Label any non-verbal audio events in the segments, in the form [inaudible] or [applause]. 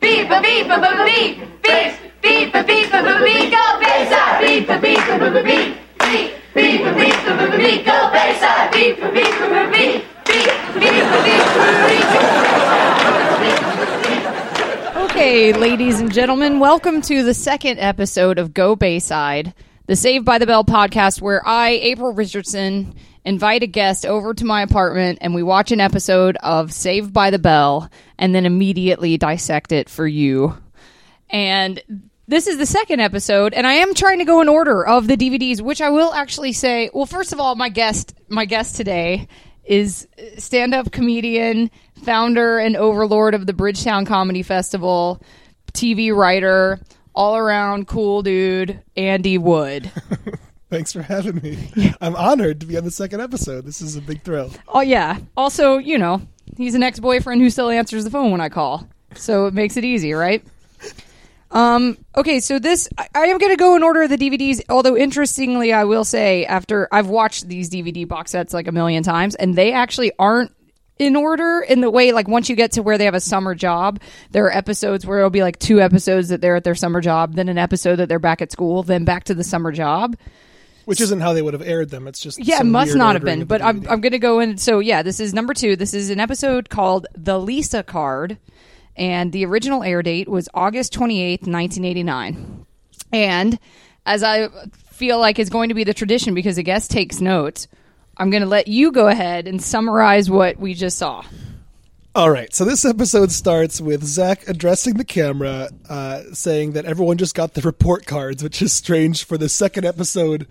Beep a beep a beep beep beep beep a beep a beep beep go Bayside beep a beep a beep beep beep beep a beep a beep beep go Bayside beep a beep a beep beep beep beep a beep a beep Okay, ladies and gentlemen, welcome to the second episode of Go Bayside, the Saved by the Bell podcast, where I, April Richardson, invite a guest over to my apartment and we watch an episode of Saved by the Bell and then immediately dissect it for you. And this is the second episode, and I am trying to go in order of the DVDs, which I will actually say. Well, first of all, my guest, my guest today is stand-up comedian, founder and overlord of the Bridgetown Comedy Festival, TV writer, all-around cool dude, Andy Wood. [laughs] Thanks for having me. [laughs] I'm honored to be on the second episode. This is a big thrill. Oh yeah. Also, you know, he's an ex-boyfriend who still answers the phone when I call, so it makes it easy, right? Um. Okay, so this I, I am going to go in order of the DVDs. Although interestingly, I will say after I've watched these DVD box sets like a million times, and they actually aren't in order in the way like once you get to where they have a summer job, there are episodes where it'll be like two episodes that they're at their summer job, then an episode that they're back at school, then back to the summer job. Which isn't how they would have aired them. It's just Yeah, it must not have been, but I'm, I'm going to go in. So, yeah, this is number two. This is an episode called The Lisa Card, and the original air date was August 28th, 1989. And as I feel like is going to be the tradition because the guest takes notes, I'm going to let you go ahead and summarize what we just saw. All right, so this episode starts with Zach addressing the camera, uh, saying that everyone just got the report cards, which is strange for the second episode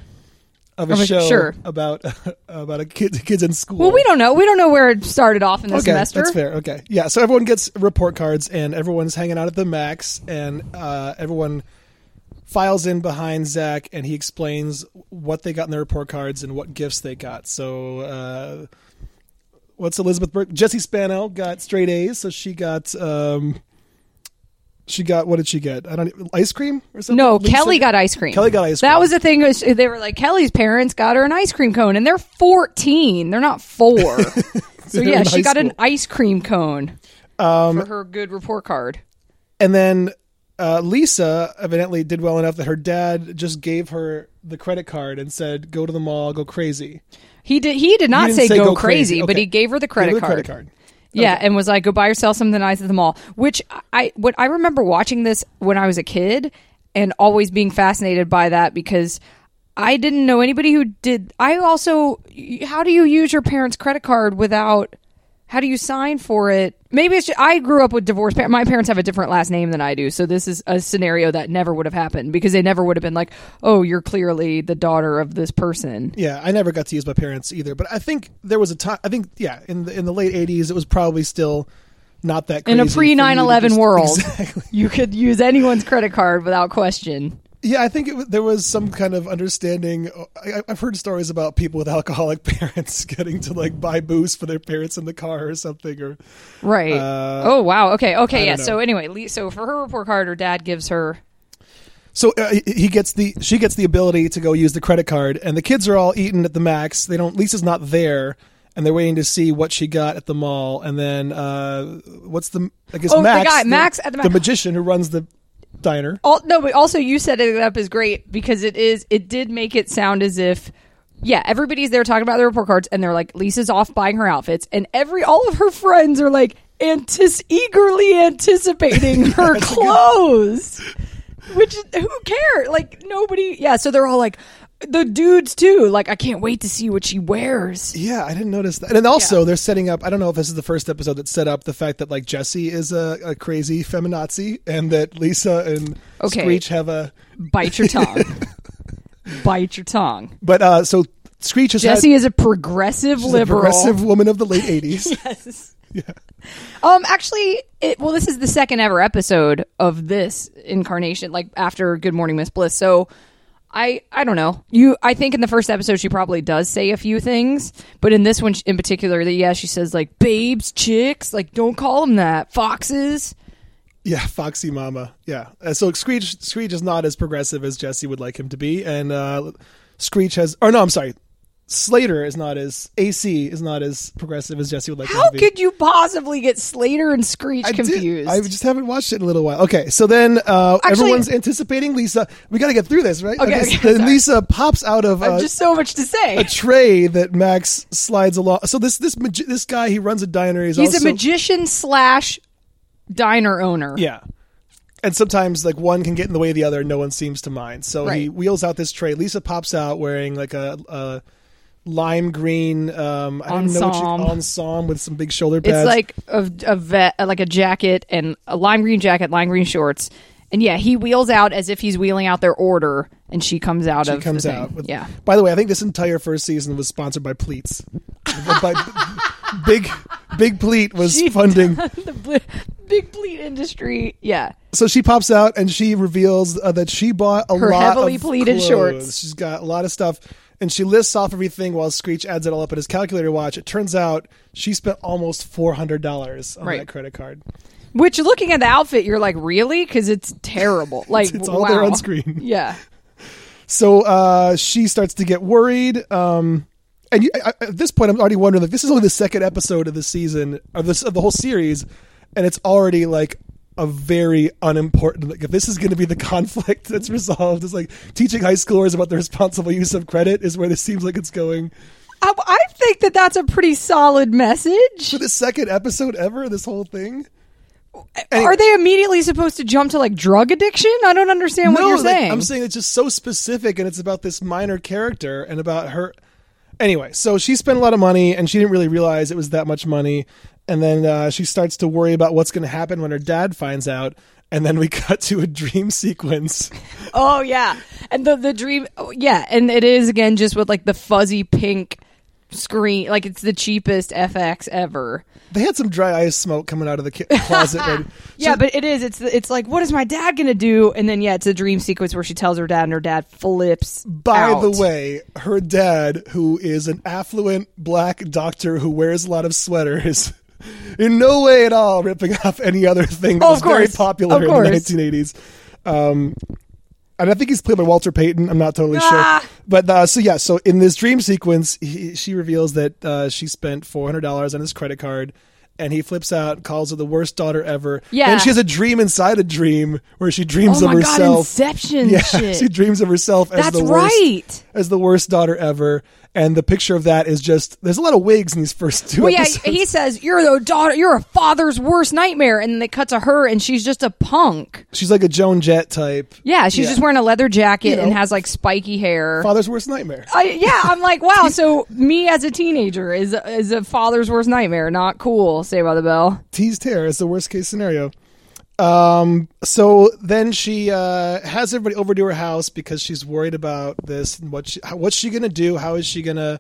of a Of a- show sure. about [laughs] about a kid kids in school. Well, we don't know. We don't know where it started off in the Okay, semester. that's fair. Okay, yeah. So everyone gets report cards, and everyone's hanging out at the max, and uh, everyone files in behind Zach, and he explains what they got in their report cards and what gifts they got. So, uh, what's Elizabeth Burke? Jessie Spano got straight A's, so she got. Um, she got what did she get? I don't ice cream or something. No, Lisa- Kelly got ice cream. Kelly got ice cream. That was the thing. Was they were like Kelly's parents got her an ice cream cone, and they're fourteen. They're not four. [laughs] so yeah, she got an school. Um, ice cream cone for her good report card. And then uh, Lisa evidently did well enough that her dad just gave her the credit card and said, "Go to the mall, go crazy." He did. He did not didn't say, say go, go crazy, crazy. but he gave her the credit, Give her the card. credit card. Yeah, Okay. and was like, "Go buy yourself something nice at the mall." Which I what I remember watching this when I was a kid and always being fascinated by that because I didn't know anybody who did. I also, how do you use your parents' credit card without? How do you sign for it? Maybe it's just, I grew up with divorced parents. My parents have a different last name than I do, so this is a scenario that never would have happened because they never would have been like, "Oh, you're clearly the daughter of this person." Yeah, I never got to use my parents either, but I think there was a time. I think yeah, in the in the late '80s, it was probably still not that In a pre you to 9/11 just- world, [laughs] Exactly. you could use anyone's credit card without question. Yeah, I think it, there was some kind of understanding. I, I've heard stories about people with alcoholic [laughs] parents getting to like buy booze for their parents in the car or something, or Right. Uh, oh wow. Okay. Okay. I Yeah. So anyway, so for her report card, her dad gives her. So uh, he- gets the she gets the ability to go use the credit card, and the kids are all eating at the max. They don't. Lisa's not there, and they're waiting to see what she got at the mall. And then uh, what's the I guess Oh, the guy- Max at the the magician who runs the diner. All, no, but also you set it up as great because it is. It did make it sound as if. Yeah, everybody's there talking about their report cards, and they're like, Lisa's off buying her outfits, and every all of her friends are like, antis- eagerly anticipating [laughs] her clothes. Which who cares? Like nobody. Yeah, so they're all like, the dudes too. Like, I can't wait to see what she wears. Yeah, I didn't notice that. And also Yeah. they're setting up. I don't know if this is the first episode that set up the fact that like Jessie is a, a crazy feminazi, and that Lisa and Okay. Screech have a. Bite your tongue. [laughs] Bite your tongue. But uh, so Screech is Jessie had, is a progressive she's a liberal. progressive woman of the late [laughs] '80s. Yes. Yeah. Um. Actually, it, well, this is the second ever episode of this incarnation, like after Good Morning Miss Bliss. So, I I don't know. You, I think in the first episode she probably does say a few things, but in this one in particular, that yeah, she says like babes, chicks, like don't call them that, foxes. Yeah, Foxy Mama. Yeah. So Screech Screech is not as progressive as Jessie would like him to be, and uh, Screech has. Oh no, I'm sorry. Slater is not as AC is not as progressive as Jessie would like. How to be. could you possibly get Slater and Screech I did- confused? I just haven't watched it in a little while. Okay, so then uh, Actually- everyone's anticipating Lisa. We got to get through this, right? Okay, okay, then. Lisa pops out of uh, just so much to say. a tray that Max slides along. So this this magi- this guy he runs a diner. He's, He's also, a magician slash diner owner. Yeah. And sometimes like one can get in the way of the other and no one seems to mind. So he wheels out this tray. Lisa pops out wearing like a, a lime green um I don't know what you Ensemble. ensemble with some big shoulder pads. It's like a, a vet, like a jacket and a lime green jacket, lime green shorts. And yeah, he wheels out as if he's wheeling out their order, and she comes out she of comes out. With, yeah, By the way, I think this entire first season was sponsored by Pleats. [laughs] by, big Big Pleat was She- funding. [laughs] the bl- big Pleat industry. Yeah, So she pops out and she reveals uh, that she bought a Her lot heavily of pleated clothes. shorts. She's got a lot of stuff, and she lists off everything while Screech adds it all up in his calculator watch. It turns out she spent almost four hundred dollars on Right. that credit card. which looking at the outfit, you're like, really? Because it's terrible. [laughs] Like It's all wow. there on screen. [laughs] Yeah, So uh, she starts to get worried. Um, and you, I, at this point, I'm already wondering like this is only the second episode of the season of this of the whole series, and it's already like a very unimportant. Like if this is going to be the [laughs] conflict that's resolved, it's like teaching high schoolers about the responsible use of credit is where this seems like it's going. I, I think that that's a pretty solid message. For the second episode ever, this whole thing. Are they immediately supposed to jump to like drug addiction? I don't understand what no, you're like, saying. I'm saying it's just so specific, and it's about this minor character and about her. Anyway, so she spent a lot of money, and she didn't really realize it was that much money. And then uh, she starts to worry about what's going to happen when her dad finds out. And then we [laughs] cut to a dream sequence. Oh yeah, and the the dream. Oh, yeah, and it is again just with like the fuzzy pink screen, like it's the cheapest FX ever. They had some dry ice smoke coming out of the ki- closet. right? [laughs] Yeah, but it is. It's it's like what is my dad gonna do? And then yeah, it's a dream sequence where she tells her dad, and her dad flips. By out. the way, her dad, who is an affluent black doctor who wears a lot of sweaters, in no way at all ripping off any other thing that Oh, was of very popular in the 1980s. Um, and I think he's played by Walter Payton. I'm not totally Ah. sure. But uh, so yeah, so in this dream sequence, he, she reveals that uh, she spent $400 on his credit card. And he flips out, calls her the worst daughter ever. Yeah. And she has a dream inside a dream where she dreams Oh of my god, herself. Inception [laughs] Yeah, shit. she dreams of herself as That's the worst, right. as the worst daughter ever. And the picture of that is just there's a lot of wigs in these first two Well, yeah, episodes. he says you're the daughter, you're a father's worst nightmare, and then they cut to her, and she's just a punk. She's like a Joan Jett type. Yeah, she's Yeah. just wearing a leather jacket You know. and has like spiky hair. Father's worst nightmare. I, yeah, I'm like, wow. [laughs] So me as a teenager is is a father's worst nightmare. Not cool. Saved by the bell. Teased hair is the worst case scenario. Um. So then she uh, has everybody over to her house because she's worried about this and what she, what's she gonna do? How is she gonna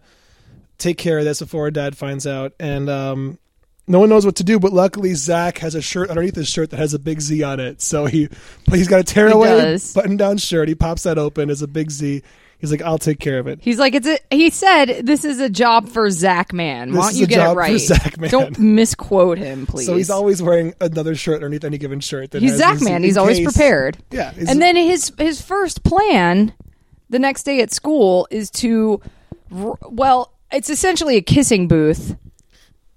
take care of this before her dad finds out? And um, no one knows what to do. But luckily, Zach has a shirt underneath his shirt that has a big Z on it. So he he's got a tearaway button down shirt. He pops that open as a big Z. He's like, I'll take care of it. He's like, it's a. He said this is a job for Zach Man. Why don't you get job it for right? Zach Man. Don't misquote him, please. [laughs] So he's always wearing another shirt underneath any given shirt. That He's Zach his- Man. He's always prepared. Yeah, And then his his first plan, the next day at school, is to, well, it's essentially a kissing booth.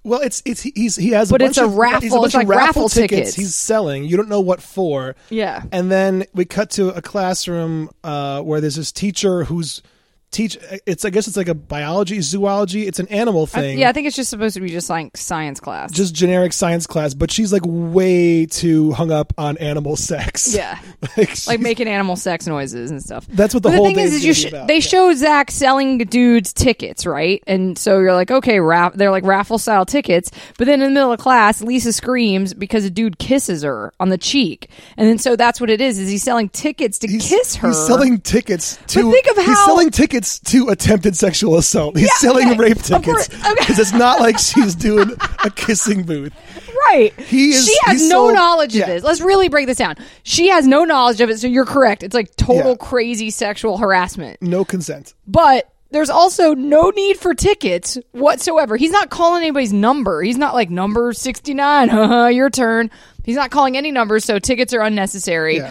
Well, it's it's he's he has, But a it's bunch a of, raffle- a bunch it's of like raffle, raffle tickets. tickets. he's selling. You don't know what for. Yeah. And then we cut to a classroom uh, where there's this teacher who's teach. It's I guess it's like a biology, zoology. It's an animal I- thing. yeah, I think it's just supposed to be just like science class. just generic science class, but she's like way too hung up on animal sex. yeah. [laughs] like, like making animal sex noises and stuff. That's what the But whole thing day is, is you sh- they Yeah. show Zach selling dudes tickets, right? And so you're like, okay, raff- they're like raffle style tickets. But then in the middle of class, Lisa screams because a dude kisses her on the cheek, and then so that's what it is. Is he's selling tickets to He's, kiss her? He's selling tickets to. think of how he's selling tickets to attempted sexual assault. He's selling okay. rape tickets course. Okay. because it's not like she's doing a kissing booth. Right. He is- She has no sold- knowledge yeah. of this. Let's really break this down. She has no knowledge of it, so you're correct. It's like total Yeah. crazy sexual harassment. No consent. But there's also no need for tickets whatsoever. He's not calling anybody's number. He's not like number 69, haha, [laughs] your turn. He's not calling any numbers, so tickets are unnecessary. Yeah.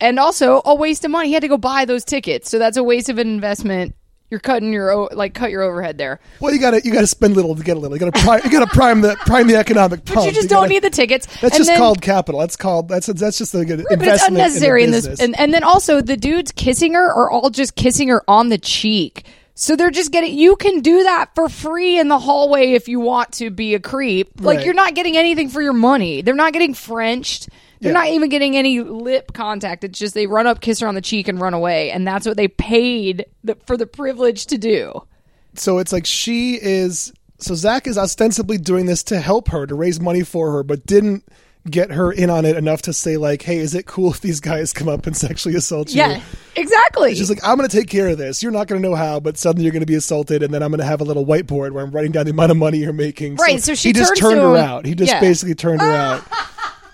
And also a waste of money. He had to go buy those tickets, so that's a waste of an investment. You're cutting your like cut your overhead there, Well, you gotta you gotta spend little to get a little. You gotta prime, you gotta prime the prime the economic pump. but you just don't gotta- need the tickets. That's And just then- called capital. That's called that's that's just a good investment. But it's unnecessary in, in this, and, and then also the dudes kissing her are all just kissing her on the cheek. So they're just getting. You can do that for free in the hallway if you want to be a creep. Like Right. you're not getting anything for your money. They're not getting Frenched. They're Yeah. not even getting any lip contact. It's just they run up, kiss her on the cheek, and run away. And that's what they paid the, for the privilege to do. so it's like she is so Zach is ostensibly doing this to help her to raise money for her, but didn't get her in on it enough to say like, "Hey, is it cool [laughs] if these guys come up and sexually assault you?" Yeah, exactly. She's like, "I'm going to take care of this. You're not going to know how, but suddenly you're going to be assaulted, and then I'm going to have a little whiteboard where I'm writing down the amount of money you're making." Right, so she he just turned her out. He just yeah. basically turned ah! her out.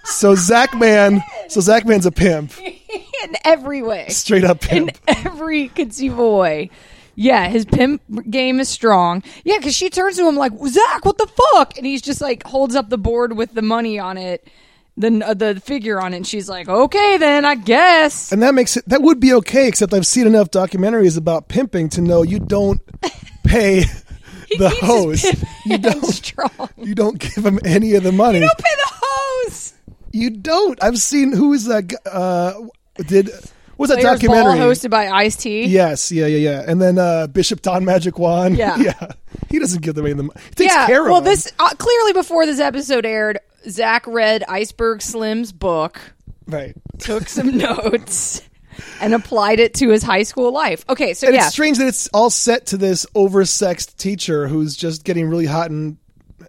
So Zach Man, so Zach Man's a pimp, [laughs] in every way. straight up pimp in every conceivable way. Yeah, his pimp game is strong. Yeah, because she turns to him like, Zach, what the fuck? And he's just like holds up the board with the money on it, the uh, the figure on it. And she's like, okay, then I guess. And that makes it that would be okay, except I've seen enough documentaries about pimping to know you don't [laughs] pay [laughs] He the keeps his hose. pimp [laughs] You don't strong. you don't give him any of the money. You don't pay the hoes. You don't. I've seen who is that? Uh, did was that Players documentary? Ball hosted by Ice T. Yes, yeah, yeah, yeah. And then uh, Bishop Don Magic Juan. Yeah. yeah. He doesn't give them any of the money. He takes yeah. care of well, them. this uh, clearly before this episode aired, Zach read Iceberg Slim's book. right. took some [laughs] notes and applied it to his high school life. Okay, so And yeah, it's strange that it's all set to this oversexed teacher who's just getting really hot and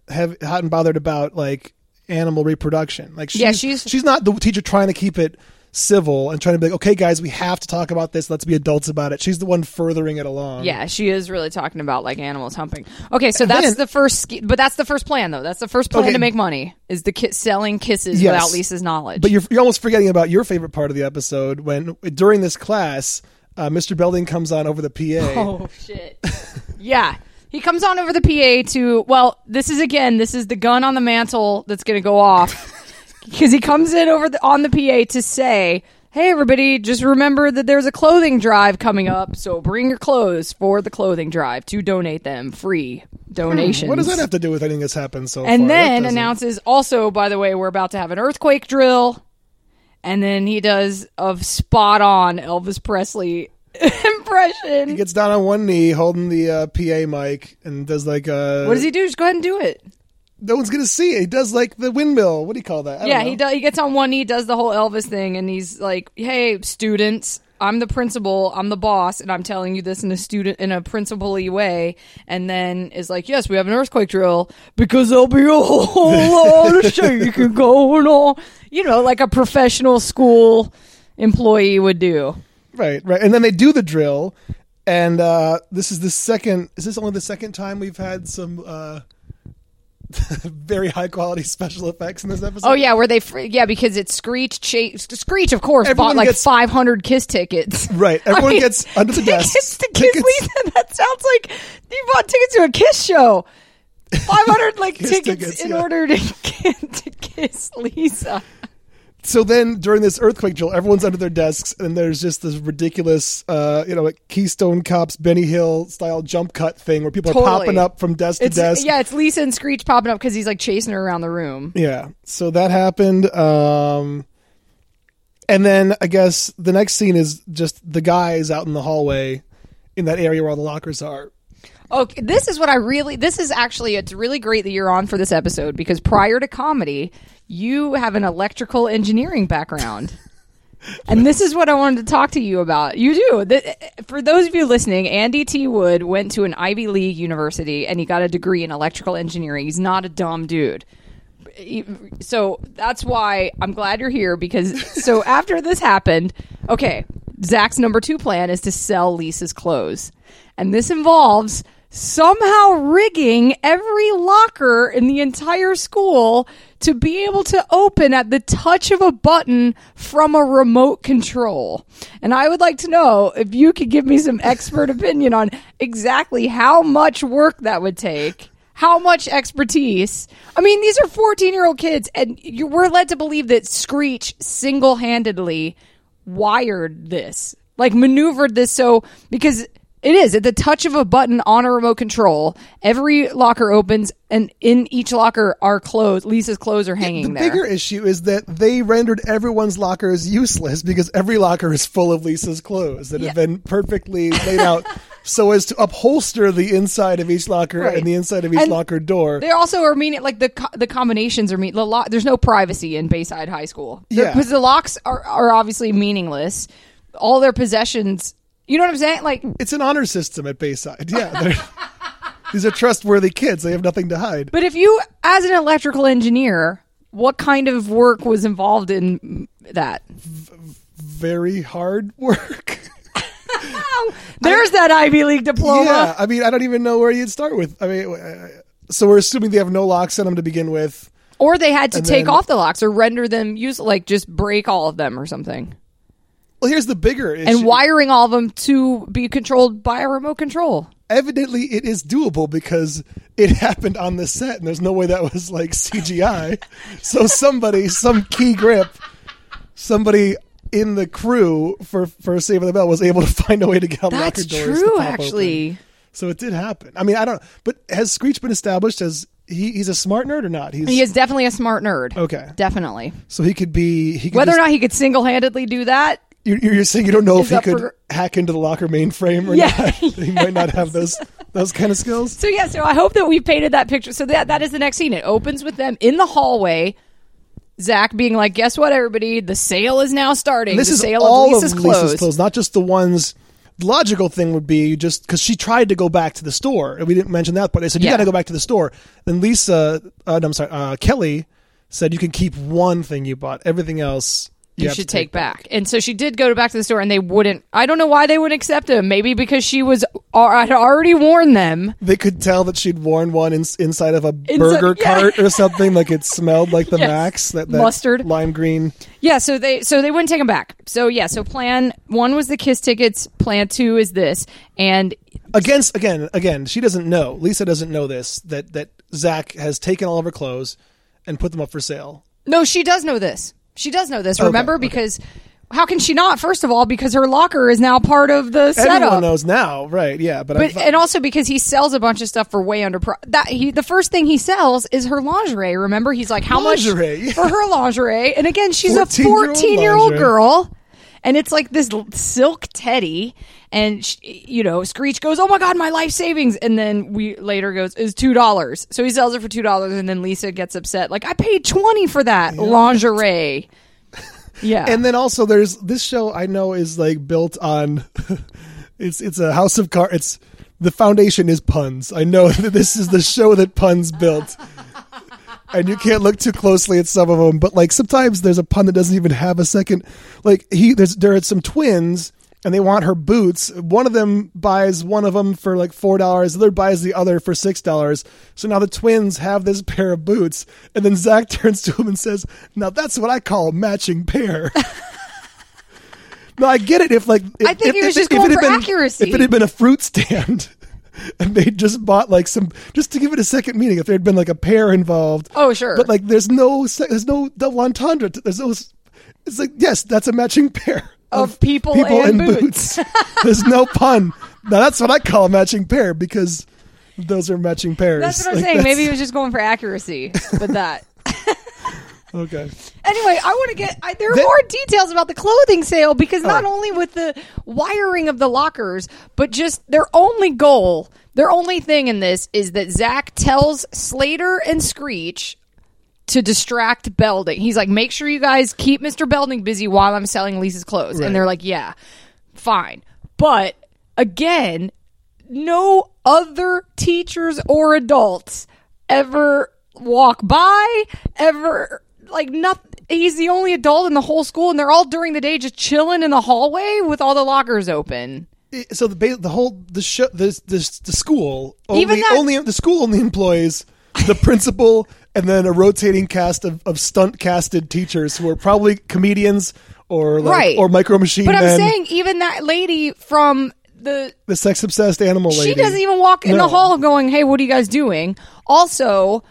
have, hot and bothered about like animal reproduction. Like she's, Yeah, she's- she's not the teacher trying to keep it civil and trying to be like, okay, guys, we have to talk about this. Let's be adults about it. She's the one furthering it along. yeah, she is really talking about like animals humping. Okay, so that's then- the first, but that's the first plan though. That's the first plan Okay. to make money is the ki- selling kisses Yes. without Lisa's knowledge. But you're, you're almost forgetting about your favorite part of the episode when during this class, uh, Mr. Belding comes on over the PA. [laughs] Oh shit. yeah. He comes on over the PA to well, this is again, this is the gun on the mantle that's going to go off. Cuz he comes in over the, on the PA to say, "Hey everybody, just remember that there's a clothing drive coming up, so bring your clothes for the clothing drive to donate them free donations." What does that have to do with anything that's happened so far? and That then announces also by the way we're about to have an earthquake drill and then he does a spot on elvis presley [laughs] impression He gets down on one knee, holding the uh, PA mic, and does like a. what does he do just go ahead and do it No one's gonna see it. He does like the windmill. What do you call that? Yeah know. he does he gets on one knee does the whole elvis thing and he's like hey students I'm the principal, I'm the boss, and I'm telling you this in a student in a principal-y way, and then is like, Yes, we have an earthquake drill because there'll be a whole [laughs] lot of shaking going on. You know, like a professional school employee would do. Right, right. And then they do the drill, and uh, this is the second. Is this only the second time we've had some uh, [laughs] very high quality special effects in this episode? Oh yeah, where they fr- yeah because it's Screech. Cha- Screech, of course, Everyone bought like gets- 500 Kiss tickets. [laughs] Right. Everyone gets under the tickets desk. to Kiss Tickets- Lisa. That sounds like you bought tickets to a Kiss show. [laughs] 500 like tickets, tickets, in yeah. order to to kiss Lisa. So then during this earthquake drill, everyone's under their desks, and there's just this ridiculous, uh, you know, like Keystone Cops, Benny Hill style jump cut thing where people are popping up from desk to desk. yeah, it's Lisa and Screech popping up because he's like chasing her around the room. Yeah. So that happened. Um, and then I guess the next scene is just the guys out in the hallway in that area where all the lockers are. Okay, this is what I really. This is actually it's really great that you're on for this episode because prior to comedy, you have an electrical engineering background. [laughs] And this is what I wanted to talk to you about. You do. The, for those of you listening, Andy T. Wood went to an Ivy League university and he got a degree in electrical engineering. He's not a dumb dude. So that's why I'm glad you're here because so [laughs] after this happened, okay, Zach's number two plan is to sell Lisa's clothes. And this involves somehow rigging every locker in the entire school to be able to open at the touch of a button from a remote control. And I would like to know if you could give me some expert opinion on exactly how much work that would take. How much expertise? I mean, these are 14 year old kids, and you, we're led to believe that Screech single handedly wired this, like maneuvered this so because It is at the touch of a button on a remote control. Every locker opens, and in each locker are clothes. Lisa's clothes are hanging there. The there. bigger issue is that they rendered everyone's lockers useless because every locker is full of Lisa's clothes that have been perfectly laid out [laughs] so as to upholster the inside of each locker Right. and the inside of each And locker door. They also are meaning like the co- the combinations are mean. The lo- there's no privacy in Bayside High School. Yeah. because the locks are are obviously meaningless. All their possessions. You know what I'm saying? Like It's an honor system at Bayside. Yeah. [laughs] These are trustworthy kids. They have nothing to hide. But if you, as an electrical engineer, what kind of work was involved in that? Very hard work. [laughs] There's that Ivy League diploma. yeah. I mean, I don't even know where you'd start with. I mean, uh, so we're assuming they have no locks on them to begin with. Or they had to take then- off the locks or render them use like just break all of them or something. Well, here's the bigger issue. And wiring all of them to be controlled by a remote control. evidently it is doable because it [laughs] happened on the set and there's no way that was like CGI. [laughs] so somebody, some key grip, somebody in the crew for for Saving the Bell was able to [laughs] find a way to get locker That's doors. to true, actually. open. So it did happen. I mean, I don't. But has Screech been established as he, he's a smart nerd or not? He's He is definitely a smart nerd. okay. Definitely. So he could be. He could Whether or not he could single handedly do that, you're, you're saying you don't know if he could for- hack into the locker mainframe or Yeah. not. [laughs] he might not have those [laughs] those kind of skills. So yeah, so I hope that we painted that picture. So that that is the next scene. It opens with them in the hallway. Zach being like, "Guess what, everybody? The sale is now starting. this the is sale all of Lisa's, of clothes. Lisa's clothes, not just the ones. The logical thing would be just because she tried to go back to the store, and we didn't mention that part. They said you Yeah. got to go back to the store. Then Lisa, uh, no, I'm sorry, uh, Kelly said you can keep one thing you bought. Everything else you, You should to take back. And so she did go to back to the store, and they wouldn't. I don't know why they wouldn't accept him. Maybe because she was uh, had already worn them. They could tell that she'd worn one in, inside of a burger yeah. cart or something. Like it smelled like the [laughs] Yes. Max, that, that Mustard. lime green. Yeah, so they so they wouldn't take him back. So yeah, so plan one was the kiss tickets. Plan two is this, and against again again she doesn't know lisa doesn't know this that that zach has taken all of her clothes and put them up for sale No, she does know this. She does know this. Remember, okay. because how can she not? First of all, because her locker is now part of the setup. everyone knows now right yeah but, But and also because he sells a bunch of stuff for way under pri- that he the first thing he sells is her lingerie. Remember, he's like, how Lingerie, much for her lingerie? And again, she's a [laughs] 14-year-old fourteen year old girl, and it's like this silk teddy. And sh you know, Screech goes, "Oh my god, my life savings!" And then we later goes, "Is two dollars." So he sells it for two dollars, and then Lisa gets upset, like, "I paid twenty for that lingerie." [laughs] Yeah, and then also there's this show i know is like built on [laughs] it's it's a house of cards it's the foundation is puns i know [laughs] that this is the show that puns built and you can't look too closely at some of them but like sometimes there's a pun that doesn't even have a second like he there's there are some twins and they want her boots. One of them buys one of them for like four dollars. The other buys the other for six dollars. So now the twins have this [laughs] pair of boots. And then zach [laughs] turns to him and says now that's what i call a matching pair. [laughs] No i get it if like if, I think if, he was if- just if going it had for been- accuracy. if it had been a fruit stand and they just bought like some just to give it a second meaning if there had been like a pair involved. Oh, sure. but like there's no there's no double entendre there's no it's like yes that's a matching pair Of people and boots. [laughs] there's no pun now that's what i call a matching pair because those are matching pairs that's what I'm Like, saying. that's- Maybe he was just going for accuracy with that. [laughs] okay Anyway, I want to get. I, there are more details about the clothing sale because not Oh. only with the wiring of the lockers, but just their only goal, their only thing in this is that Zach tells Slater and Screech to distract Belding. He's like, make sure you guys keep Mr. Belding busy while I'm selling Lisa's clothes. Right. And they're like, yeah, fine. But again, no other teachers or adults ever walk by, ever like nothing. He's the only adult in the whole school, and they're all during the day just chilling in the hallway with all the lockers open. So the the whole the show this this the school only Even that- only the school only employs the [laughs] principal and then a rotating cast of, of stunt casted teachers who are probably comedians or like, Right. or micro machine But I'm men saying, even that lady from the the sex obsessed animal lady She doesn't even walk in No. the hall going, "Hey, what are you guys doing?" Also,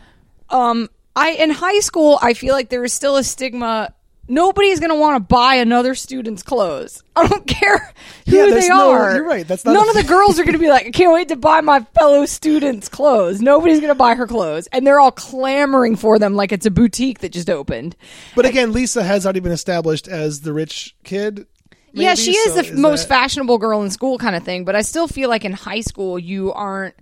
um, I in high school, I feel like there is still a stigma nobody's going to want to buy another student's clothes. [laughs] I don't care who Yeah, they no- are. you're right, that's not None of the girls are [laughs] going to be like, I can't wait to buy my fellow students' clothes. Nobody's going to buy her clothes. And they're all clamoring for them like it's a boutique that just opened. But again, Lisa has already been established as the rich kid. yeah, she is so the f most that- fashionable girl in school kind of thing, but I still feel like in high school you aren't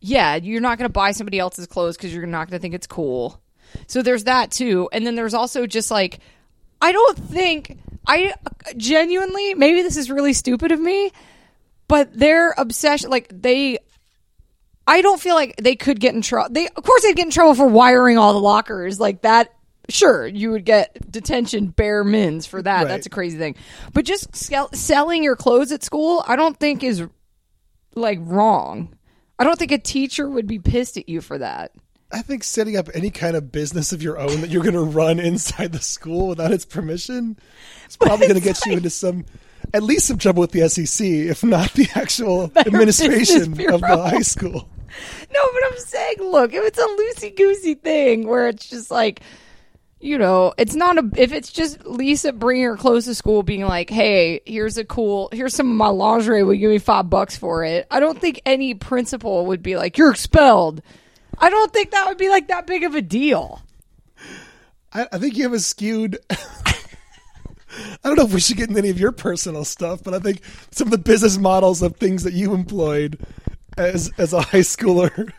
yeah, you're not going to buy somebody else's clothes cuz you're not going to think it's cool. So there's that too. And then there's also just like I don't think I genuinely maybe this is really stupid of me, but their obsession like they I don't feel like they could get in trouble. They, of course, they'd get in trouble for wiring all the lockers like that. Sure, you would get detention bare mins for that. Right. That's a crazy thing. But just sell, selling your clothes at school, I don't think is like wrong. I don't think a teacher would be pissed at you for that. I think setting up any kind of business of your own that you're going to run inside the school without its permission is probably going to get you into some, at least some trouble with the SEC, if not the actual [laughs] administration of the high school. No, but I'm saying, look, if it's a loosey goosey thing where it's just like, you know, it's not a, if it's just Lisa bringing her clothes to school being like, hey, here's a cool, here's some of my lingerie, will you give me five bucks for it? I don't think any principal would be like, you're expelled. I don't think that would be like that big of a deal. I, I think you have a skewed. [laughs] I don't know if we should get into any of your personal stuff, but I think some of the business models of things that you employed as as a high schooler,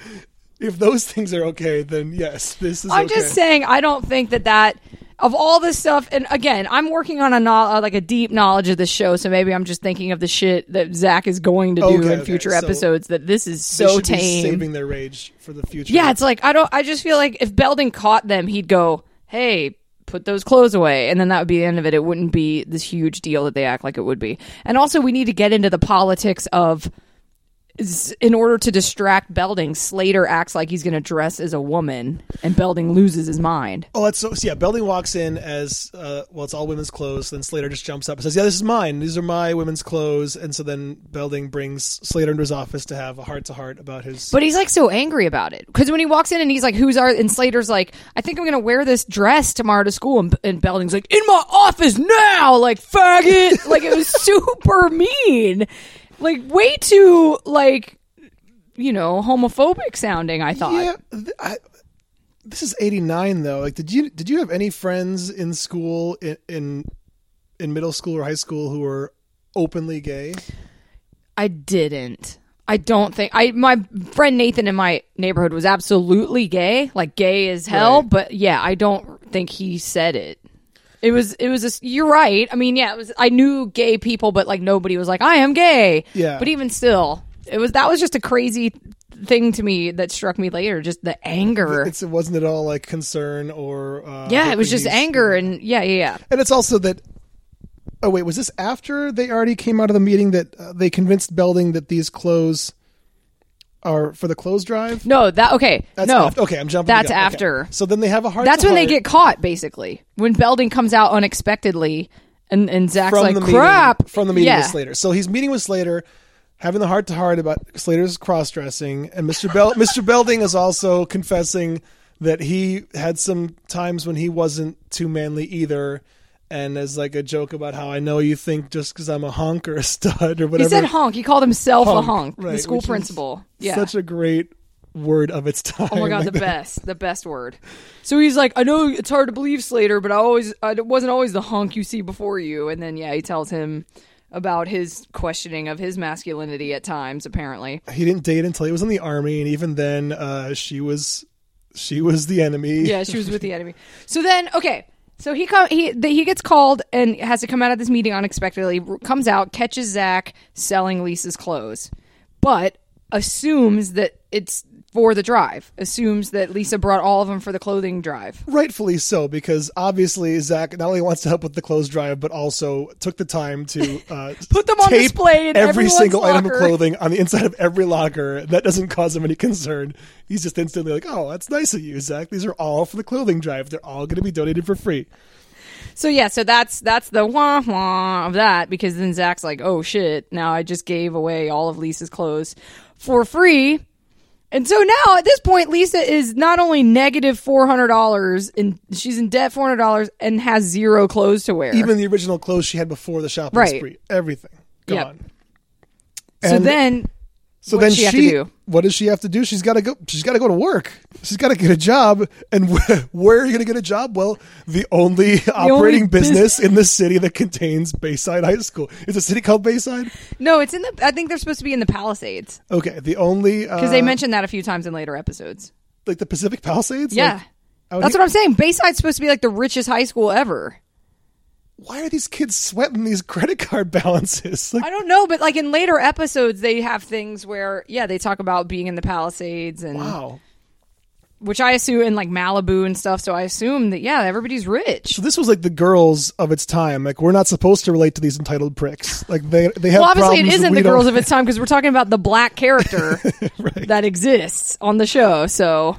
[laughs] if those things are okay, then yes, this is. I'm okay. just saying, I don't think that that of all this stuff. And again, I'm working on a no, uh, like a deep knowledge of the show, so maybe I'm just thinking of the shit that Zach is going to do Okay, in okay, future so episodes. That this is so tame. saving their rage for the future. Yeah, it's like I don't. I just feel like if Belding caught them, he'd go, "Hey, put those clothes away," and then that would be the end of it. It wouldn't be this huge deal that they act like it would be. And also, we need to get into the politics of. In order to distract Belding, Slater acts like he's going to dress as a woman, and Belding loses his mind. Oh, that's so, so. Yeah, Belding walks in as uh, well. It's all women's clothes. Then Slater just jumps up and says, "Yeah, this is mine. These are my women's clothes." And so then Belding brings Slater into his office to have a heart to heart about his. But he's like so angry about it because when he walks in and he's like, "Who's our?" and Slater's like, "I think I'm gonna wear this dress tomorrow to school," and, and Belding's like, "In my office now!" Like faggot. like it was [laughs] super mean, like way too like you know homophobic sounding. I thought. yeah, th- I, this is '89 though. Like, did you did you have any friends in school in in, in middle school or high school who were openly gay? I didn't. I don't think I my friend Nathan in my neighborhood was absolutely gay, like gay as hell, Right. but yeah, I don't think he said it. It was it was a, you're right. I mean, yeah, it was I knew gay people but like nobody was like I am gay. Yeah. But even still, it was that was just a crazy thing to me that struck me later, just the anger. It's, it wasn't at all like concern or. Uh, yeah, it was just anger and yeah, yeah, yeah. And it's also that. Oh wait, was this after they already came out of the meeting that uh, they convinced Belding that these clothes are for the clothes drive? No, that okay. That's no. after- okay, I'm jumping. That's gun. Okay. after. So then they have a heart. That's when they get caught, basically. When Belding comes out unexpectedly, and and Zach's from like, the meeting, "Crap!" from the meeting yeah. with Slater. So he's meeting with Slater, having the heart to heart about Slater's cross dressing, and Mr. Bel- [laughs] Mr. Belding is also confessing that he had some times when he wasn't too manly either. And as like a joke about how I know you think just because I'm a honk or a [laughs] stud or whatever. He said honk. He called himself a honk. right, the school principal. Yeah. Such a great word of its time. Oh my god, Like the that- [laughs] best, the best word. So he's like, I know it's hard to believe Slater, but I always, I wasn't always the honk you see before you. And then yeah, he tells him about his questioning of his masculinity at times. Apparently, He didn't date until he was in the army, and even then, uh, she was she was the enemy. yeah, she was with the [laughs] enemy. So then, okay, so he come he the, he gets called and has to come out of this meeting unexpectedly. Comes out, catches Zach selling Lisa's clothes, but assumes that it's for the drive. Assumes that Lisa brought all of them for the clothing drive. Rightfully so, because obviously Zach not only wants to help with the clothes drive, but also took the time to uh, [laughs] Put them on display in every single item of clothing on the inside of every locker. That doesn't cause him any concern. He's just instantly like, "Oh, that's nice of you, Zach. These are all for the clothing drive. They're all going to be donated for free." So yeah, so that's that's the wah wah of that because then Zach's like, oh shit, now I just gave away all of Lisa's clothes for free. And so now at this point, Lisa is not only negative four hundred dollars, and she's in debt four hundred dollars, and has zero clothes to wear. Even the original clothes she had before the shopping Right. spree, everything Yep. gone. so And- then, So what then she she, have to do? what does she have to do? She's got to go. She's got to go to work. She's got to get a job. And [laughs] where, where are you going to get a job? Well, [laughs] the only operating bus- business in the city that contains Bayside High School. Is a city called Bayside? no, it's in the. I think they're supposed to be in the Palisades Okay, the only because uh, they mentioned that a few times in later episodes. like the Pacific Palisades. Yeah, Like, that's here- what I'm saying. Bayside's supposed to be like the richest high school ever. Why are these kids sweating these credit card balances? [laughs] Like, I don't know, but like in later episodes, they have things where yeah, they talk about being in the Palisades and wow. which I assume in like Malibu and stuff. So I assume that yeah, everybody's rich. So this was like the girls of its time. Like we're not supposed to relate to these entitled pricks. Like they they have. Well, obviously, it isn't the girls of its time because we're talking about the black character [laughs] that exists on the show. So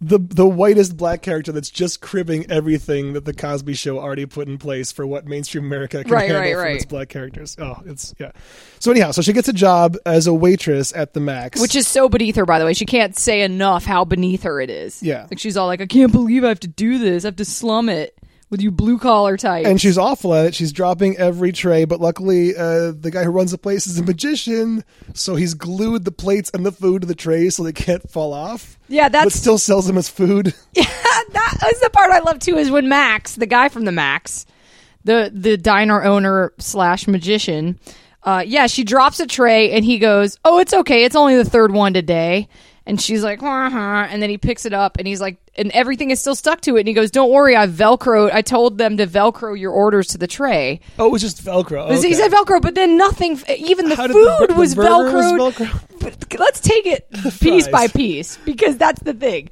the the whitest black character that's just cribbing everything that the Cosby Show already put in place for what mainstream America can Right, handle right, from right. its black characters. Oh, it's yeah. So anyhow, so she gets a job as a waitress at the Max, which is so beneath her, by the way. She can't say enough how beneath her it is. Yeah. like she's all like, I can't believe I have to do this. I have to slum it with you blue collar type. and she's awful at it. She's dropping every tray, but luckily, uh, the guy who runs the place is a magician, so he's glued the plates and the food to the trays so they can't fall off. yeah, but still sells them as food. [laughs] [laughs] Yeah, that is the part I love too. Is when Max, the guy from the Max, the the diner owner slash magician, uh, yeah, she drops a tray and he goes, "Oh, it's okay. It's only the third one today." And she's like, uh-huh. and then he picks it up and he's like, and everything is still stuck to it. And he goes, "Don't worry, I velcroed. I told them to velcro your orders to the tray." Oh, it was just Velcro. He said Velcro, but then nothing. Even the How food the was burger was Velcroed. Velcro? Let's take it [laughs] piece by piece because that's the thing.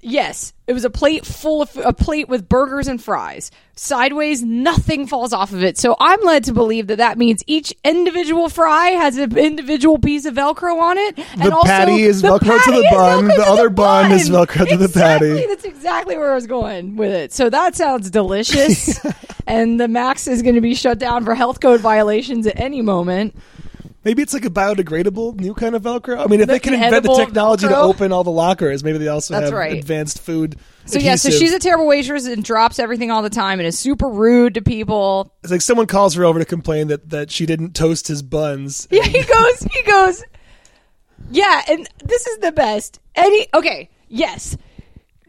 Yes, it was a plate full of a plate with burgers and fries. Sideways, nothing falls off of it. So I'm led to believe that that means each individual fry has an individual piece of Velcro on it. and The also patty is the Velcro to the bun, the other bun is Velcro to the patty. That's exactly where I was going with it. So that sounds delicious. [laughs] and the Max is going to be shut down for health code violations at any moment. Maybe it's like a biodegradable new kind of Velcro. I mean, if The they can invent the technology to open all the lockers, maybe they also That's have right. advanced food. So yeah, so adhesive. she's a terrible waitress and drops everything all the time and is super rude to people. It's like someone calls her over to complain that, that she didn't toast his buns. [laughs] Yeah, he goes, he goes, yeah, and this is the best. Any okay, yes.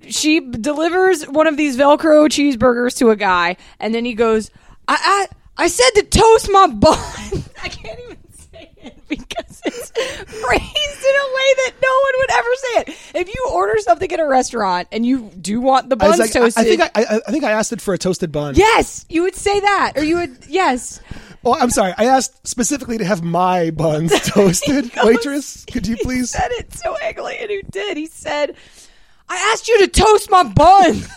She delivers one of these Velcro cheeseburgers to a guy, and then he goes, I I, I said to toast my bun. [laughs] I can't even say [laughs] it because it's phrased in a way that no one would ever say it. If you order something at a restaurant and you do want the I, buns like, toasted, I think I, I, I think I asked it for a toasted bun. yes, you would say that, or you would yes. Oh, I'm sorry. I asked specifically to have my buns [laughs] toasted. goes- Waitress, could you He please? said it so angrily, and he did. He said, "I asked you to toast my bun." [laughs]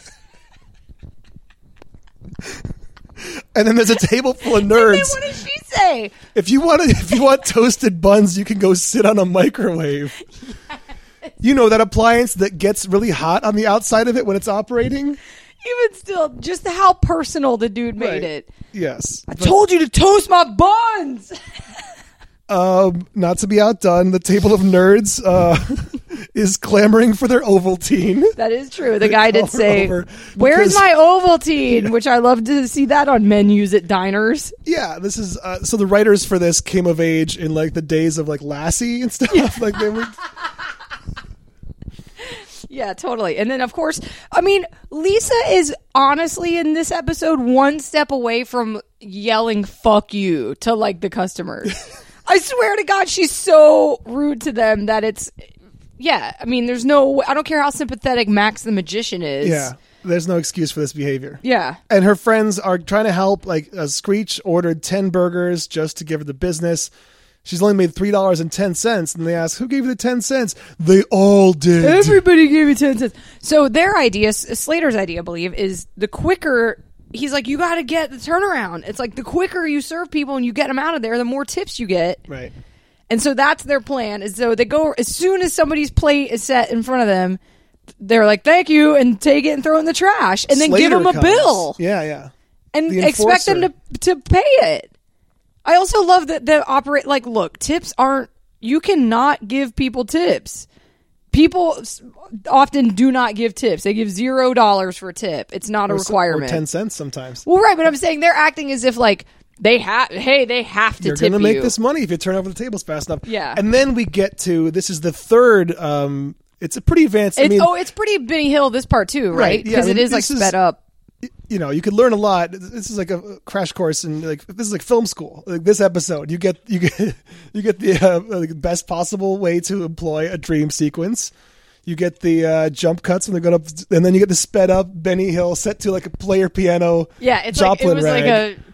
And then there's a table full of nerds. what did she say? If you want to, if you want toasted buns, you can go sit on a microwave. You know that appliance that gets really hot on the outside of it when it's operating. Even still, just how personal the dude made Right. it. Yes, I told you to toast my buns. [laughs] um, not to be outdone, the table of nerds uh, [laughs] is clamoring for their Ovaltine. That is true. The guy did say, "Where's because- my Ovaltine?" Which I love to see that on menus at diners. Yeah, this is uh, so the writers for this came of age in like the days of like Lassie and stuff. Like they were. [laughs] Yeah, totally. And then, of course, I mean, Lisa is honestly in this episode one step away from yelling "fuck you" to like the customers. [laughs] I swear to God, she's so rude to them that it's. Yeah, I mean, there's no. I don't care how sympathetic Max the magician is. Yeah, there's no excuse for this behavior. Yeah. and her friends are trying to help. Like uh, Screech ordered ten burgers just to give her the business. She's only made three dollars and ten cents, and they ask, "Who gave you the ten cents?" They all did. Everybody gave me 10 cents. So their idea, Slater's idea, I believe, is the quicker. He's like, you got to get the turnaround. It's like the quicker you serve people and you get them out of there, the more tips you get. right. And so that's their plan. Is so they go as soon as somebody's plate is set in front of them, they're like, "Thank you," and take it and throw it in the trash, and then give them a comes. bill Yeah, yeah. and the expect them to to pay it. I also love that the operate like look tips aren't you cannot give people tips. People often do not give tips. They give zero dollars for a tip. It's not a Or requirement. Or ten cents sometimes. well, right, but I'm saying they're acting as if like they have. Hey, they have to You're tip going to make you. this money if you turn over the tables fast enough. Yeah. And then we get to this is the third. Um, it's a pretty advanced. I It's, mean, oh, it's pretty Benny Hill this part too, right? Right, yeah, Because I mean, it is like is- sped up. You know, you could learn a lot. This is like a crash course in like this is like film school. Like this episode, you get you get [laughs] you get the uh, like best possible way to employ a dream sequence. You get the uh, jump cuts when they're going up, and then you get the sped up Benny Hill set to like a player piano. Yeah, it's like it was rag. like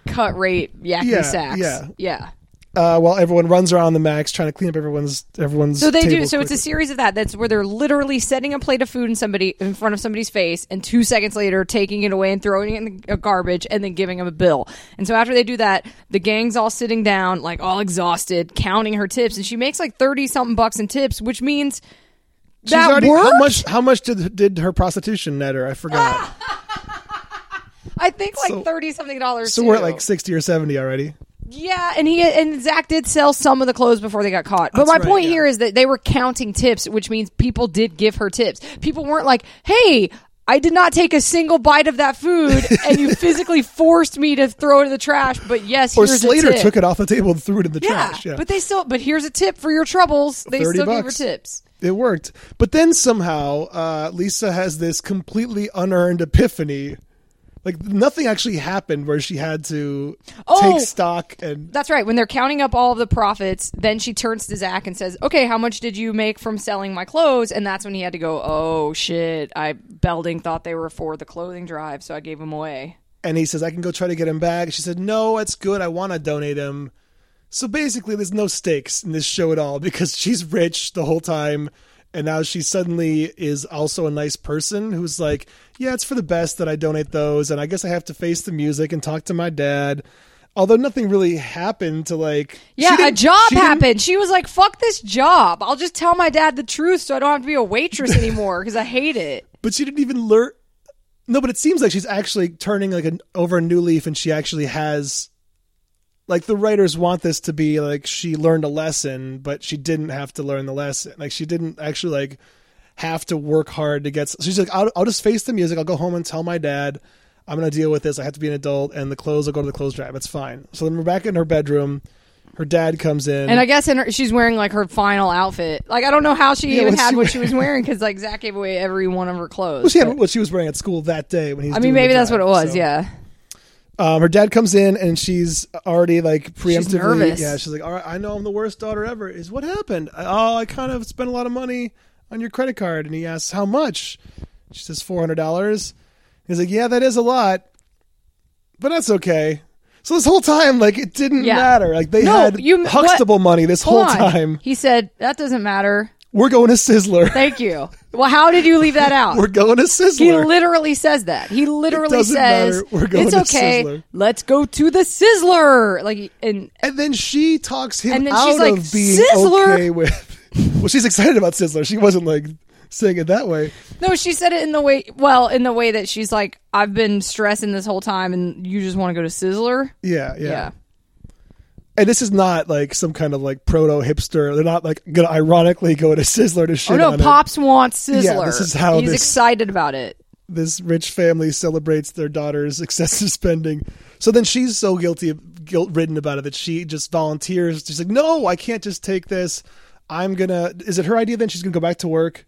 a cut rate yakety Yeah, sax. yeah. yeah. Uh, while everyone runs around the max trying to clean up everyone's everyone's. So they do. So it's a series of that. That's where they're literally setting a plate of food in somebody in front of somebody's face, and two seconds later taking it away and throwing it in the garbage, and then giving them a bill. And so after they do that, the gang's all sitting down, like all exhausted, counting her tips, and she makes like thirty something bucks in tips, which means She's that already worked. how much how much did did her prostitution net her? I forgot. [laughs] I think like So- thirty something dollars. so we're at like sixty or seventy already. Yeah, and he and Zach did sell some of the clothes before they got caught. But That's my right, point yeah. here is that they were counting tips, which means people did give her tips. People weren't like, "Hey, I did not take a single bite of that food, [laughs] and you physically forced me to throw it in the trash." But yes, Or Slater took it off the table and threw it in the Yeah, trash. Yeah, but they still. But here's a tip for your troubles. They 30 still gave her tips. It worked. But then somehow uh, Lisa has this completely unearned epiphany. Like nothing actually happened where she had to Oh! take stock and That's right. When they're counting up all of the profits, then she turns to Zach and says, "Okay, how much did you make from selling my clothes?" And that's when he had to go, "Oh shit! I Belding thought they were for the clothing drive, so I gave them away." and he says I can go try to get him back. She said no, it's good. I want to donate him. So basically, there's no stakes in this show at all because she's rich the whole time, and now she suddenly is also a nice person who's like, yeah, it's for the best that I donate those, and I guess I have to face the music and talk to my dad. Although nothing really happened to like Yeah, a job she happened. She was like, "Fuck this job! I'll just tell my dad the truth, so I don't have to be a waitress [laughs] anymore because I hate it." but she didn't even learn. No, but it seems like she's actually turning like an over a new leaf, and she actually has. Like the writers want this to be like she learned a lesson, but she didn't have to learn the lesson. Like she didn't actually like have to work hard to get. So she's like, I'll, I'll just face the music. I'll go home and tell my dad I'm going to deal with this. I have to be an adult, and the clothes will go to the clothes drive. It's fine. So then we're back in her bedroom. Her dad comes in, And I guess in her, she's wearing like her final outfit. Like I don't know how she Yeah, even had she what she was wearing because like Zach gave away every one of her clothes. well, she had but- what she was wearing at school that day when he's. I mean, maybe that's what it was. so. Yeah. Um, her dad comes in and she's already like preemptively. nervous. Yeah, she's like, "All right, I know I'm the worst daughter ever." Is what happened? Oh, I kind of spent a lot of money on your credit card, and he asks how much. She says four hundred dollars. He's like, "Yeah, that is a lot, but that's okay." So this whole time, like, it didn't Yeah. matter. Like they No, had you- Huxtable money this whole Hold on. time. He said that doesn't matter. We're going to Sizzler. [laughs] Thank you. Well, how did you leave that out? We're going to Sizzler. He literally says that. He literally says, matter. We're going "It's okay. Sizzler." Let's go to the Sizzler." Like, and And then she talks him And then out she's like, of being "Sizzler!" okay with. [laughs] well, she's excited about Sizzler. She wasn't like saying it that way. no, she said it in the way, well, in the way that she's like, "I've been stressing this whole time, and you just want to go to Sizzler." Yeah, yeah, Yeah. And this is not like some kind of like proto hipster. They're not like gonna ironically go to [laughs] Sizzler to shit Oh no, on it. Pops wants Sizzler. Yeah, this is how he's this- excited about it. This rich family celebrates their daughter's [laughs] excessive spending. So then she's so guilty, guilt ridden about it that she just volunteers. She's like, "No, I can't just take this. I'm gonna." Is it her idea? Then she's gonna go back to work.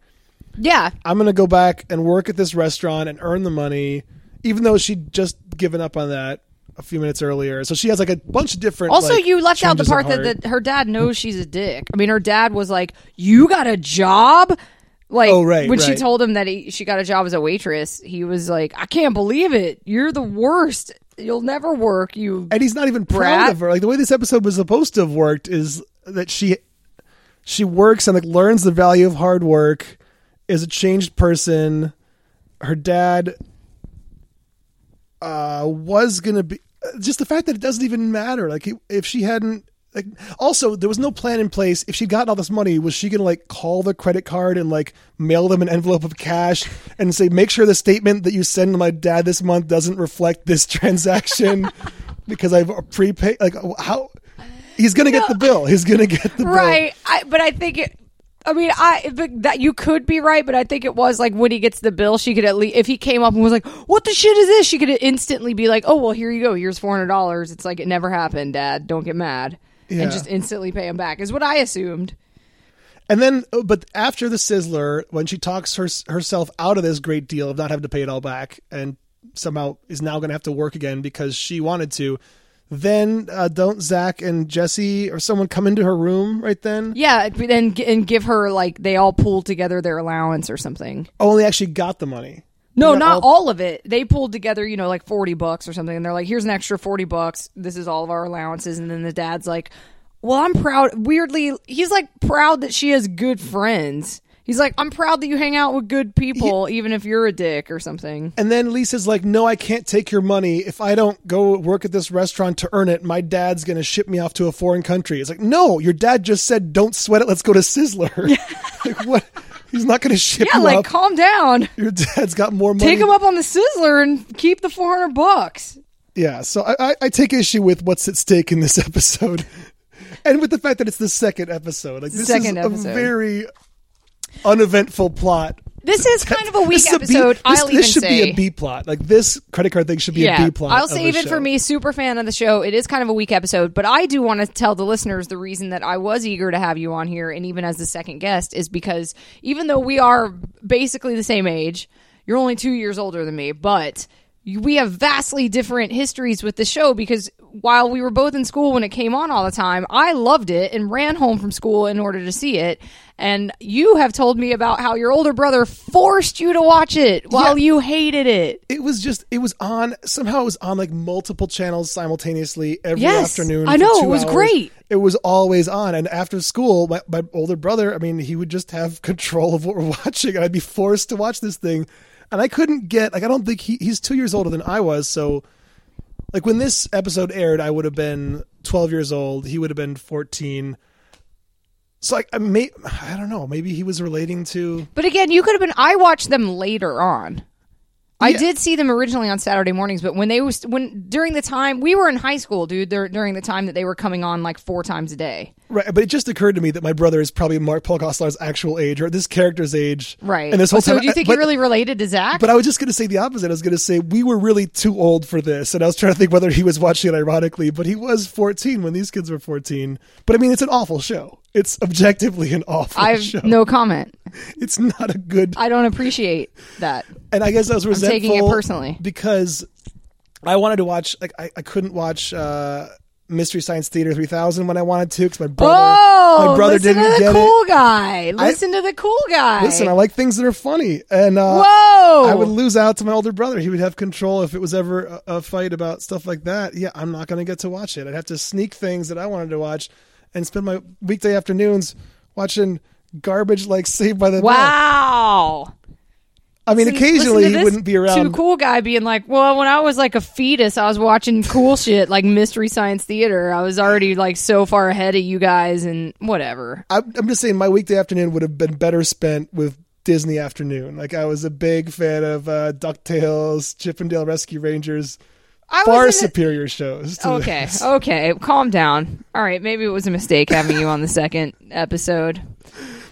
Yeah, I'm gonna go back and work at this restaurant and earn the money, even though she'd just given up on that a few minutes earlier. So she has like a bunch of different. Also, like, you left out the part that, that her dad knows she's a dick. I mean, her dad was like, "You got a job." Like Oh, right, when she told him that he, she got a job as a waitress, he was like, "I can't believe it. You're the worst. You'll never work. You." and he's not even proud of her. Like the way this episode was supposed to have worked is that she she works and like learns the value of hard work, is a changed person. Her dad uh was gonna be just the fact that it doesn't even matter. Like if she hadn't. Like, also, there was no plan in place. If she'd gotten all this money, was she gonna like call the credit card and like mail them an envelope of cash and say, "Make sure the statement that you send to my dad this month doesn't reflect this [laughs] transaction [laughs] because I've prepaid." Like, how he's gonna get the bill? He's gonna get the bill. Right, I, but I think it. I mean, I but that you could be right, but I think it was like when he gets the bill, she could at least if he came up and was like, "What the shit is this?" She could instantly be like, "Oh well, here you go. Here's four hundred dollars." It's like it never happened, Dad. Don't get mad, Yeah. and just instantly pay him back is what I assumed. And then, uh, but after the Sizzler, when she talks her, herself out of this great deal of not having to pay it all back, and somehow is now going to have to work again because she wanted to, then uh, don't Zach and Jessie or someone come into her room right then? Yeah, and and give her like they all pooled together their allowance or something. Oh, they actually got the money. No, got not all, of it. They pulled together, you know, like 40 bucks or something. And they're like, here's an extra 40 bucks. This is all of our allowances. And then the dad's like, well, I'm proud. Weirdly, he's like proud that she has good friends. He's like, I'm proud that you hang out with good people, even if you're a dick or something. And then Lisa's like, "No, I can't take your money. If I don't go work at this restaurant to earn it, my dad's going to ship me off to a foreign country." It's like, "No, your dad just said don't sweat it. Let's go to Sizzler." [laughs] [laughs] like what? He's not going to ship me off. Yeah, like, off. calm down. your dad's got more money. Take him up on the Sizzler and keep the 400 bucks. Yeah, so I, I, I take issue with what's at stake in this [laughs] episode, and with the fact that it's the second episode. Like this Second is episode. a very uneventful plot. This is kind of a weak This is a B- episode. this, I'll this should say. be a B plot. Like this credit card thing should be a B plot. I'll save it for me. Super fan of the show. It is kind of a weak episode, but I do want to tell the listeners the reason that I was eager to have you on here, and even as the second guest, is because even though we are basically the same age, you're only two years older than me, but we have vastly different histories with the show because while we were both in school when it came on all the time, I loved it and ran home from school in order to see it. And you have told me about how your older brother forced you to watch it while Yeah. you hated it. it was just it was on somehow it was on like multiple channels simultaneously every Yes, afternoon. I know, it was hours. great. It was always on, and after school, my, my older brother, I mean, he would just have [laughs] control of what we're watching, I'd be forced to watch this thing, and I couldn't get like I don't think he he's two years older than I was, so like when this episode aired, I would have been twelve years old. He would have been fourteen. So like I may I don't know maybe he was relating to But again, you could have been. I watched them later on. I did see them originally on Saturday mornings, but when they was when during the time we were in high school, dude, during the time that they were coming on like four times a day. Right, but it just occurred to me that my brother is probably Mark Paul Gosselaar's actual age, or this character's age. Right. And this whole so time, do you think but, he really related to Zach? But I was just going to say the opposite. I was going to say we were really too old for this, and I was trying to think whether he was watching it ironically, but he was 14 when these kids were 14. But I mean, it's an awful show. It's objectively an awful show. I have show. no comment. [laughs] It's not a good. I don't appreciate that. and I guess I was resentful taking it personally. because I wanted to watch. Like I, I couldn't watch. uh Mystery Science Theater 3000 when I wanted to because my brother, oh, my brother listen didn't to the get cool it. guy. Listen to the cool guy. Listen, I like things that are funny, and uh, Whoa! I would lose out to my older brother. He would have control if it was ever a, a fight about stuff like that. Yeah, I'm not going to get to watch it. I'd have to sneak things that I wanted to watch and spend my weekday afternoons watching garbage like Saved by the Bell. I mean, occasionally he wouldn't be around. Too cool guy being like, well, when I was like a fetus, I was watching cool [laughs] shit like Mystery Science Theater. I was already like so far ahead of you guys and whatever. I'm, I'm just saying, my weekday afternoon would have been better spent with Disney afternoon. Like I was a big fan of uh, Ducktales, Chip 'n Dale Rescue Rangers. I Far superior shows. to Okay, this. [laughs] okay, calm down. All right, maybe it was a mistake having you on the second episode.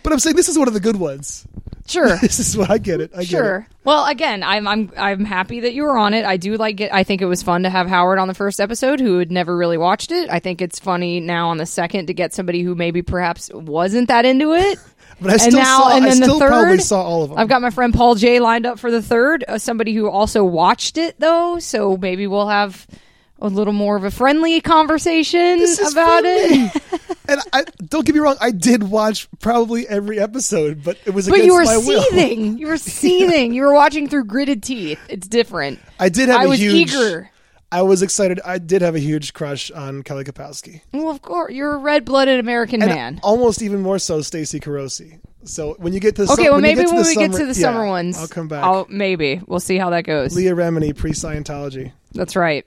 But I'm saying this is one of the good ones. Sure. [laughs] This is what I get it. I get it. Sure. Well, again, I'm I'm I'm happy that you were on it. I do like it. I think it was fun to have Howard on the first episode who had never really watched it. I think it's funny now on the second to get somebody who maybe perhaps wasn't that into it. [laughs] But I and still now saw. and I then the third, probably saw all of them. I've got my friend Paul J lined up for the third, uh, somebody who also watched it though, so maybe we'll have a little more of a friendly conversation about for it. [laughs] and I don't get me wrong, I did watch probably every episode, but it was But you were my will. seething. You were [laughs] seething. you were watching through gritted teeth. It's different. I did have I a was huge. eager. I was excited. I did have a huge crush on Kelly Kapowski, Well, of course, you're a red-blooded American and man. almost even more so Stacey Carosi. So when you get to Okay, well, maybe when the we summer, get to the yeah, summer ones, I'll come back. I'll, maybe we'll see how that goes. Leah Remini pre Scientology. That's right.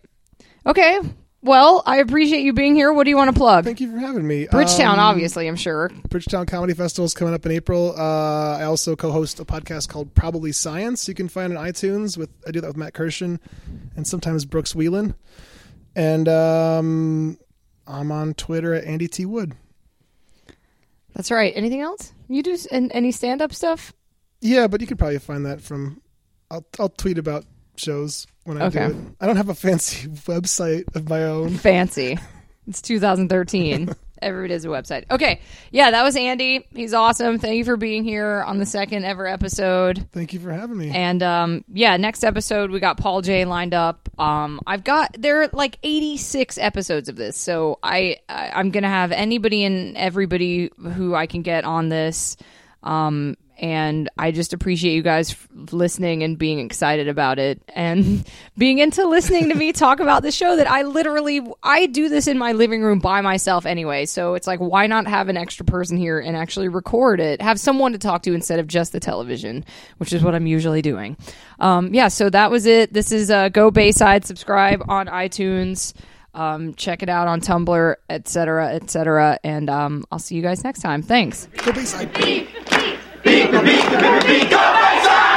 Okay. Well, I appreciate you being here. What do you want to plug? Thank you for having me. Bridgetown, Um, obviously. I'm sure. Bridgetown Comedy Festival is coming up in April. Uh, I also co-host a podcast called Probably Science. You can find it on iTunes. With I do that with Matt Kirshen and sometimes Brooks Wheelan. And um, I'm on Twitter at Andy T Wood. That's right. Anything else? You do any stand up stuff? Yeah, but you could probably find that from. I'll I'll tweet about shows when I Okay. do it. I don't have a fancy [laughs] website of my own. Fancy. It's 2013. [laughs] Everybody has a website. Okay. Yeah, that was Andy. He's awesome. Thank you for being here on the second ever episode. Thank you for having me. And um, yeah, next episode we got Paul J lined up. Um, I've got there are like 86 episodes of this, so I, I I'm gonna have anybody and everybody who I can get on this. Um, and I just appreciate you guys f- listening and being excited about it and [laughs] being into listening to me [laughs] talk about the show that I literally I do this in my living room by myself anyway. So it's like why not have an extra person here and actually record it? Have someone to talk to instead of just the television, which is what I'm usually doing. Um, yeah, so that was it. This is uh, Go Bayside. Subscribe on iTunes. Um, check it out on Tumblr, etc., etc. And um, I'll see you guys next time. Thanks. Go Bayside. beep, beat the beat the beat the beat, go Racer!